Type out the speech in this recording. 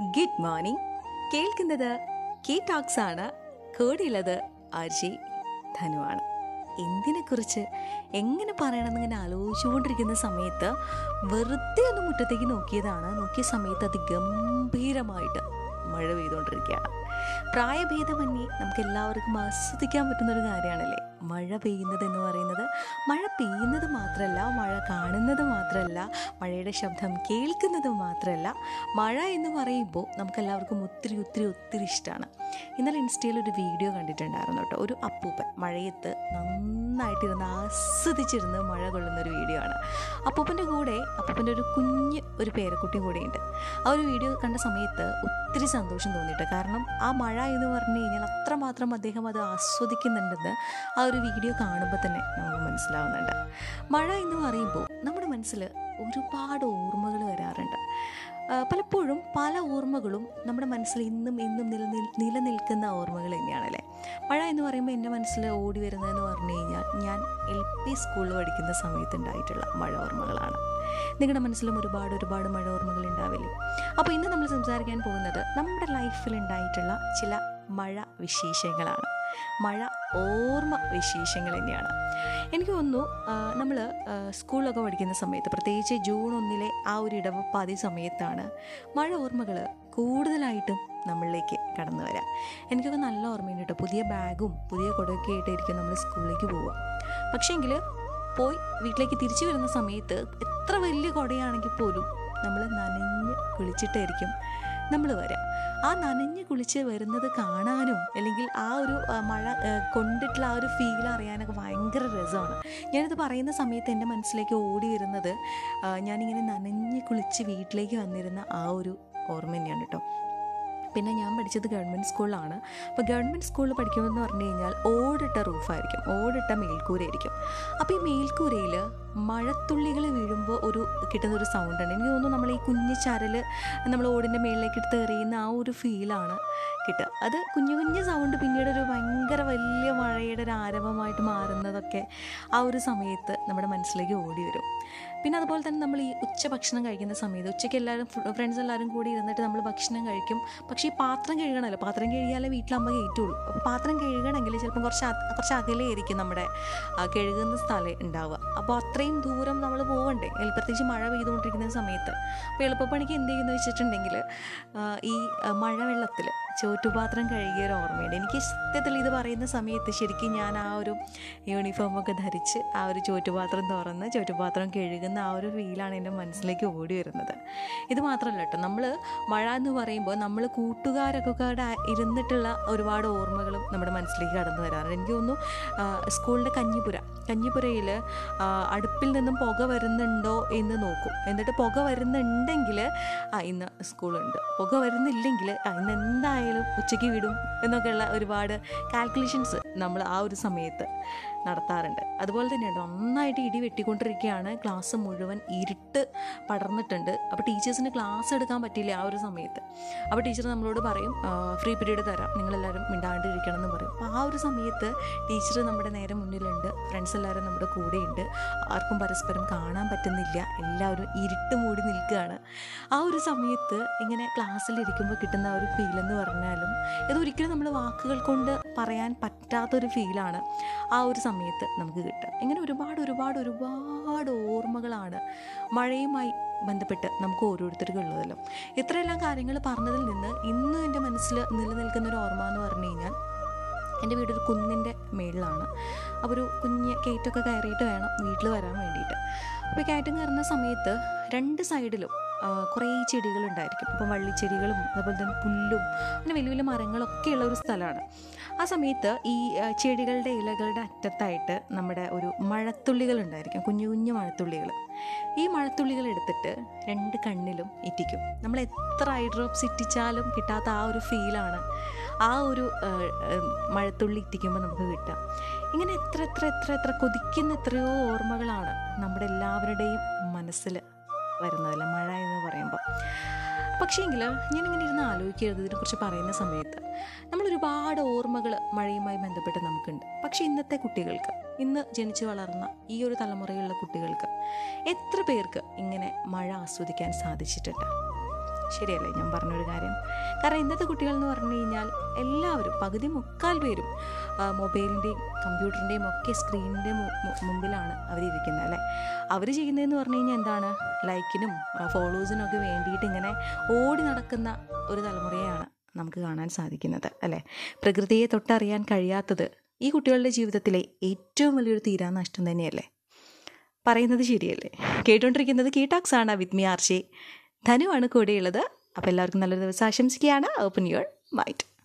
Good morning. കേൾക്കുന്നത് key talks ആണ്. കൂടെയുള്ളത് അജി ധനുവാണ്. എന്തിനെ കുറിച്ച് എങ്ങനെ പറയണമെന്ന് ഇങ്ങനെ ആലോചിച്ചുകൊണ്ടിരിക്കുന്ന സമയത്ത് വെറുതെ ഒന്ന് മുറ്റത്തേക്ക് നോക്കിയതാണ്. നോക്കിയ സമയത്ത് അതിഗംഭീരമായിട്ട് മഴ പെയ്തുകൊണ്ടിരിക്കുകയാണ്. പ്രായഭേദമന്യേ നമുക്ക് എല്ലാവർക്കും ആസ്വദിക്കാൻ പറ്റുന്നൊരു കാര്യമാണല്ലേ? മഴ പെയ്യുന്നത് എന്ന് പറയുന്നത് മഴ പെയ്യുന്നത് മാത്രമല്ല മഴ കാണുന്നത് മാത്രമല്ല മഴയുടെ ശബ്ദം കേൾക്കുന്നത് മാത്രമല്ല മഴ എന്ന് പറയുമ്പോൾ നമുക്കെല്ലാവർക്കും ഒത്തിരി ഒത്തിരി ഒത്തിരി ഇഷ്ടമാണ്. ഇന്നലെ ഇൻസ്റ്റയിൽ ഒരു വീഡിയോ കണ്ടിട്ടുണ്ടായിരുന്നു കേട്ടോ. ഒരു അപ്പൂപ്പൻ മഴയത്ത് നന്നായിട്ടിരുന്ന് ആസ്വദിച്ചിരുന്ന് മഴ കൊള്ളുന്ന ഒരു വീഡിയോ ആണ്. അപ്പൂപ്പന്റെ കൂടെ അപ്പൂപ്പന്റെ ഒരു കുഞ്ഞ് ഒരു പേരക്കുട്ടി കൂടെയുണ്ട്. ആ ഒരു വീഡിയോ കണ്ട സമയത്ത് ഒത്തിരി സന്തോഷം തോന്നിയിട്ട് കാരണം ആ മഴ എന്ന് പറഞ്ഞു കഴിഞ്ഞാൽ അത്രമാത്രം അദ്ദേഹം അത് ആസ്വദിക്കുന്നുണ്ടെന്ന് ആ ഒരു വീഡിയോ കാണുമ്പോൾ തന്നെ നമുക്ക് മനസ്സിലാവുന്നുണ്ട്. മഴ എന്ന് പറയുമ്പോൾ നമ്മുടെ മനസ്സിൽ ഒരുപാട് ഓർമ്മകൾ വരാറുണ്ട്. പലപ്പോഴും പല ഓർമ്മകളും നമ്മുടെ മനസ്സിൽ ഇന്നും ഇന്നും നിലനിൽ നിലനിൽക്കുന്ന ഓർമ്മകൾ തന്നെയാണല്ലേ? മഴ എന്ന് പറയുമ്പോൾ എന്റെ മനസ്സിൽ ഓടി വരുന്നതെന്ന് പറഞ്ഞു കഴിഞ്ഞാൽ ഞാൻ എൽ പി സ്കൂളിൽ പഠിക്കുന്ന സമയത്തുണ്ടായിട്ടുള്ള മഴ ഓർമ്മകളാണ്. നിങ്ങളുടെ മനസ്സിലും ഒരുപാട് ഒരുപാട് മഴ ഓർമ്മകൾ ഉണ്ടാവില്ലേ? അപ്പോൾ ഇന്ന് നമ്മൾ സംസാരിക്കാൻ പോകുന്നത് നമ്മുടെ ലൈഫിൽ ഉണ്ടായിട്ടുള്ള ചില മഴ വിശേഷങ്ങളാണ്. മഴ ഓർമ്മ വിശേഷങ്ങൾ തന്നെയാണ്. എനിക്ക് തോന്നുന്നു നമ്മൾ സ്കൂളിലൊക്കെ പഠിക്കുന്ന സമയത്ത് പ്രത്യേകിച്ച് ജൂൺ ഒന്നിലെ ആ ഒരു ഇടവപ്പാതി സമയത്താണ് മഴ ഓർമ്മകൾ കൂടുതലായിട്ടും നമ്മളിലേക്ക് കടന്നു വരാം. എനിക്കൊക്കെ നല്ല ഓർമ്മയുണ്ട് കേട്ടോ പുതിയ ബാഗും പുതിയ കുടയൊക്കെ ആയിട്ടായിരിക്കും നമ്മൾ സ്കൂളിലേക്ക് പോവുക. പക്ഷേങ്കിൽ പോയി വീട്ടിലേക്ക് തിരിച്ചു വരുന്ന സമയത്ത് എത്ര വലിയ കുടയാണെങ്കിൽ പോലും നമ്മൾ നനഞ്ഞ് കുളിച്ചിട്ടായിരിക്കും നമ്മൾ വരാം. ആ നനഞ്ഞ് കുളിച്ച് വരുന്നത് കാണാനും അല്ലെങ്കിൽ ആ ഒരു മഴ കൊണ്ടിട്ടുള്ള ആ ഒരു ഫീൽ അറിയാനൊക്കെ ഭയങ്കര രസമാണ്. ഞാനിത് പറയുന്ന സമയത്ത് എന്റെ മനസ്സിലേക്ക് ഓടി വരുന്നത് ഞാനിങ്ങനെ നനഞ്ഞ് കുളിച്ച് വീട്ടിലേക്ക് വന്നിരുന്ന ആ ഒരു ഓർമ്മ തന്നെയാണ് കേട്ടോ. പിന്നെ ഞാൻ പഠിച്ചത് ഗവൺമെന്റ് സ്കൂളിലാണ്. അപ്പോൾ ഗവൺമെന്റ് സ്കൂളിൽ പഠിക്കുമെന്ന് പറഞ്ഞു കഴിഞ്ഞാൽ ഓടിട്ട റൂഫായിരിക്കും. ഓടിട്ട മേൽക്കൂരയായിരിക്കും. അപ്പോൾ ഈ മേൽക്കൂരയിൽ മഴത്തുള്ളികൾ വീഴുമ്പോൾ ഒരു കിട്ടുന്ന ഒരു സൗണ്ട് ഉണ്ട് എനിക്ക് തോന്നുന്നു നമ്മൾ ഈ കുഞ്ഞു ചരൽ നമ്മൾ ഓടിന്റെ മേളിലേക്ക് എടുത്ത് എറിയുന്ന ആ ഒരു ഫീലാണ് കിട്ടുക. അത് കുഞ്ഞു കുഞ്ഞു സൗണ്ട് പിന്നീട് ഒരു ഭയങ്കര വലിയ മഴയുടെ ഒരു ആരംഭമായിട്ട് മാറുന്നതൊക്കെ ആ ഒരു സമയത്ത് നമ്മുടെ മനസ്സിലേക്ക് ഓടി വരും. പിന്നെ അതുപോലെ തന്നെ നമ്മൾ ഈ ഉച്ച ഭക്ഷണം കഴിക്കുന്ന സമയത്ത് ഉച്ചയ്ക്ക് എല്ലാവരും ഫ്രണ്ട്സ് എല്ലാവരും കൂടി ഇരുന്നിട്ട് നമ്മൾ ഭക്ഷണം കഴിക്കും. പക്ഷേ ഈ പാത്രം കഴുകണമല്ലോ. പാത്രം കഴുകിയാലേ വീട്ടിലാകുമ്പോൾ കയറ്റുള്ളൂ. അപ്പോൾ പാത്രം കഴുകണമെങ്കിൽ ചിലപ്പം കുറച്ച് കുറച്ച് അകലെയായിരിക്കും നമ്മുടെ കഴുകുന്ന സ്ഥലം ഉണ്ടാവുക. അപ്പോൾ അത്രയും ദൂരം നമ്മൾ പോകണ്ടേ പ്രത്യേകിച്ച് മഴ പെയ്തുകൊണ്ടിരിക്കുന്ന സമയത്ത്. അപ്പോൾ എളുപ്പപ്പണിക്ക് എന്ത് ചെയ്യുന്നു വെച്ചിട്ടുണ്ടെങ്കിൽ ഈ മഴവെള്ളത്തിൽ ചോറ്റുപാത്രം കഴുകിയ ഒരു ഓർമ്മയുണ്ട്. എനിക്ക് സത്യത്തിൽ ഇത് പറയുന്ന സമയത്ത് ശരിക്കും ഞാൻ ആ ഒരു യൂണിഫോമൊക്കെ ധരിച്ച് ആ ഒരു ചോറ്റുപാത്രം തുറന്ന് ചോറ്റുപാത്രം കഴുകുന്ന ആ ഒരു ഫീലാണ് എന്റെ മനസ്സിലേക്ക് ഓടി വരുന്നത്. ഇത് മാത്രമല്ല കേട്ടോ നമ്മൾ മഴ എന്ന് പറയുമ്പോൾ നമ്മൾ കൂട്ടുകാരൊക്കെ കൂടെ ഇരുന്നിട്ടുള്ള ഒരുപാട് ഓർമ്മകളും നമ്മുടെ മനസ്സിലേക്ക് കടന്നു വരാറുണ്ട്. എനിക്ക് തോന്നുന്നു സ്കൂളിന്റെ കഞ്ഞിപ്പുര കഞ്ഞിപ്പുരയിൽ അടുപ്പിൽ നിന്നും പുക വരുന്നുണ്ടോ എന്ന് നോക്കും. എന്നിട്ട് പുക വരുന്നുണ്ടെങ്കിൽ ആ ഇന്ന് സ്കൂളുണ്ട്. പുക വരുന്നില്ലെങ്കിൽ ആ ഇന്ന് എന്തായാലും ഉച്ചയ്ക്ക് വിടും എന്നൊക്കെയുള്ള ഒരുപാട് കാൽക്കുലേഷൻസ് നമ്മൾ ആ ഒരു സമയത്ത് നടത്താറുണ്ട്. അതുപോലെ തന്നെയുണ്ട് നന്നായിട്ട് ഇടി വെട്ടിക്കൊണ്ടിരിക്കുകയാണ് ക്ലാസ് മുഴുവൻ ഇരുട്ട് പടർന്നിട്ടുണ്ട്. അപ്പോൾ ടീച്ചേഴ്സിന് ക്ലാസ് എടുക്കാൻ പറ്റില്ല ആ ഒരു സമയത്ത്. അപ്പോൾ ടീച്ചർ നമ്മളോട് പറയും ഫ്രീ പീരീഡ് തരാം. നിങ്ങളെല്ലാവരും മിണ്ടാണ്ടിരിക്കണം എന്ന് പറയും. അപ്പോൾ ആ ഒരു സമയത്ത് ടീച്ചർ നമ്മുടെ നേരെ മുന്നിലുണ്ട്. ഫ്രണ്ട്സ് എല്ലാവരും നമ്മുടെ കൂടെയുണ്ട്. ആർക്കും പരസ്പരം കാണാൻ പറ്റുന്നില്ല. എല്ലാവരും ഇരുട്ട് മൂടി നിൽക്കുകയാണ്. ആ ഒരു സമയത്ത് ഇങ്ങനെ ക്ലാസ്സിലിരിക്കുമ്പോൾ കിട്ടുന്ന ഒരു ഫീൽ എന്ന് പറഞ്ഞാലും ഇതൊരിക്കലും നമ്മൾ വാക്കുകൾ കൊണ്ട് പറയാൻ പറ്റാത്തൊരു ഫീലാണ് ആ ഒരു സമയത്ത് നമുക്ക് കിട്ടുക. ഇങ്ങനെ ഒരുപാട് ഒരുപാട് ഒരുപാട് ഓർമ്മകളാണ് മഴയുമായി ബന്ധപ്പെട്ട് നമുക്ക് ഓരോരുത്തർക്കും ഉള്ളതല്ലോ. ഇത്രയെല്ലാം കാര്യങ്ങൾ പറഞ്ഞതിൽ നിന്ന് ഇന്ന് എന്റെ മനസ്സിൽ നിലനിൽക്കുന്ന ഒരു ഓർമ്മ എന്ന് പറഞ്ഞു കഴിഞ്ഞാൽ എന്റെ വീടൊരു കുന്നിന്റെ മേളിലാണ്. അപ്പോൾ ഒരു കുഞ്ഞ് കയറ്റൊക്കെ കയറിയിട്ട് വേണം വീട്ടിൽ വരാൻ വേണ്ടിയിട്ട്. അപ്പോൾ കയറ്റം കയറുന്ന സമയത്ത് രണ്ട് സൈഡിലും കുറേ ചെടികളുണ്ടായിരിക്കും. ഇപ്പം വള്ളിച്ചെടികളും അതുപോലെ തന്നെ പുല്ലും അങ്ങനെ വലിയ വലിയ മരങ്ങളൊക്കെ ഉള്ള ഒരു സ്ഥലമാണ്. ആ സമയത്ത് ഈ ചെടികളുടെ ഇലകളുടെ അറ്റത്തായിട്ട് നമ്മുടെ ഒരു മഴത്തുള്ളികൾ ഉണ്ടായിരിക്കും കുഞ്ഞു കുഞ്ഞു മഴത്തുള്ളികൾ ഈ മഴത്തുള്ളികൾ എടുത്തിട്ട് രണ്ട് കണ്ണിലും ഇറ്റിക്കും. നമ്മൾ എത്ര ഐ ഡ്രോപ്സ് ഇറ്റിച്ചാലും കിട്ടാത്ത ആ ഒരു ഫീലാണ് ആ ഒരു മഴത്തുള്ളി ഇറ്റിക്കുമ്പോൾ നമുക്ക് കിട്ടുക. ഇങ്ങനെ എത്ര എത്ര എത്ര എത്ര കൊതിക്കുന്ന എത്രയോ ഓർമ്മകളാണ് നമ്മുടെ എല്ലാവരുടെയും മനസ്സിൽ വരുന്നതല്ല? മഴ എന്ന് പറയുമ്പോൾ പക്ഷേങ്കിൽ ഞാനിങ്ങനെ ഇരുന്ന് ആലോചിക്കരുത് ഇതിനെക്കുറിച്ച് പറയുന്ന സമയത്ത്. നമ്മൾ ഒരുപാട് ഓർമ്മകൾ മഴയുമായി ബന്ധപ്പെട്ട് നമുക്കുണ്ട്. പക്ഷേ ഇന്നത്തെ കുട്ടികൾക്ക് ഇന്ന് ജനിച്ചു വളർന്ന ഈ ഒരു തലമുറയിലുള്ള കുട്ടികൾക്ക് എത്ര പേർക്ക് ഇങ്ങനെ മഴ ആസ്വദിക്കാൻ സാധിച്ചിട്ടുണ്ട്? ശരിയല്ലേ ഞാൻ പറഞ്ഞൊരു കാര്യം? കാരണം ഇന്നത്തെ കുട്ടികൾ എന്ന് പറഞ്ഞു കഴിഞ്ഞാൽ എല്ലാവരും പകുതി മുക്കാൽ പേരും മൊബൈലിന്റെയും കമ്പ്യൂട്ടറിന്റെയും ഒക്കെ സ്ക്രീനിന്റെ മുമ്പിലാണ് അവരിരിക്കുന്നത് അല്ലേ? അവർ ചെയ്യുന്നതെന്ന് പറഞ്ഞു കഴിഞ്ഞാൽ എന്താണ്? ലൈക്കിനും ഫോളോവേഴ്സിനും ഒക്കെ വേണ്ടിയിട്ട് ഇങ്ങനെ ഓടി നടക്കുന്ന ഒരു തലമുറയാണ് നമുക്ക് കാണാൻ സാധിക്കുന്നത് അല്ലേ? പ്രകൃതിയെ തൊട്ടറിയാൻ കഴിയാത്തത് ഈ കുട്ടികളുടെ ജീവിതത്തിലെ ഏറ്റവും വലിയൊരു തീരാനഷ്ടം തന്നെയല്ലേ? പറയുന്നത് ശരിയല്ലേ? കേട്ടുകൊണ്ടിരിക്കുന്നത് കീടാക്സ് ആണ് വിത്ത് മി ധനുവാണ് കൂടെയുള്ളത്. അപ്പോൾ എല്ലാവർക്കും നല്ലൊരു ദിവസം ആശംസിക്കുകയാണ്. Open your mind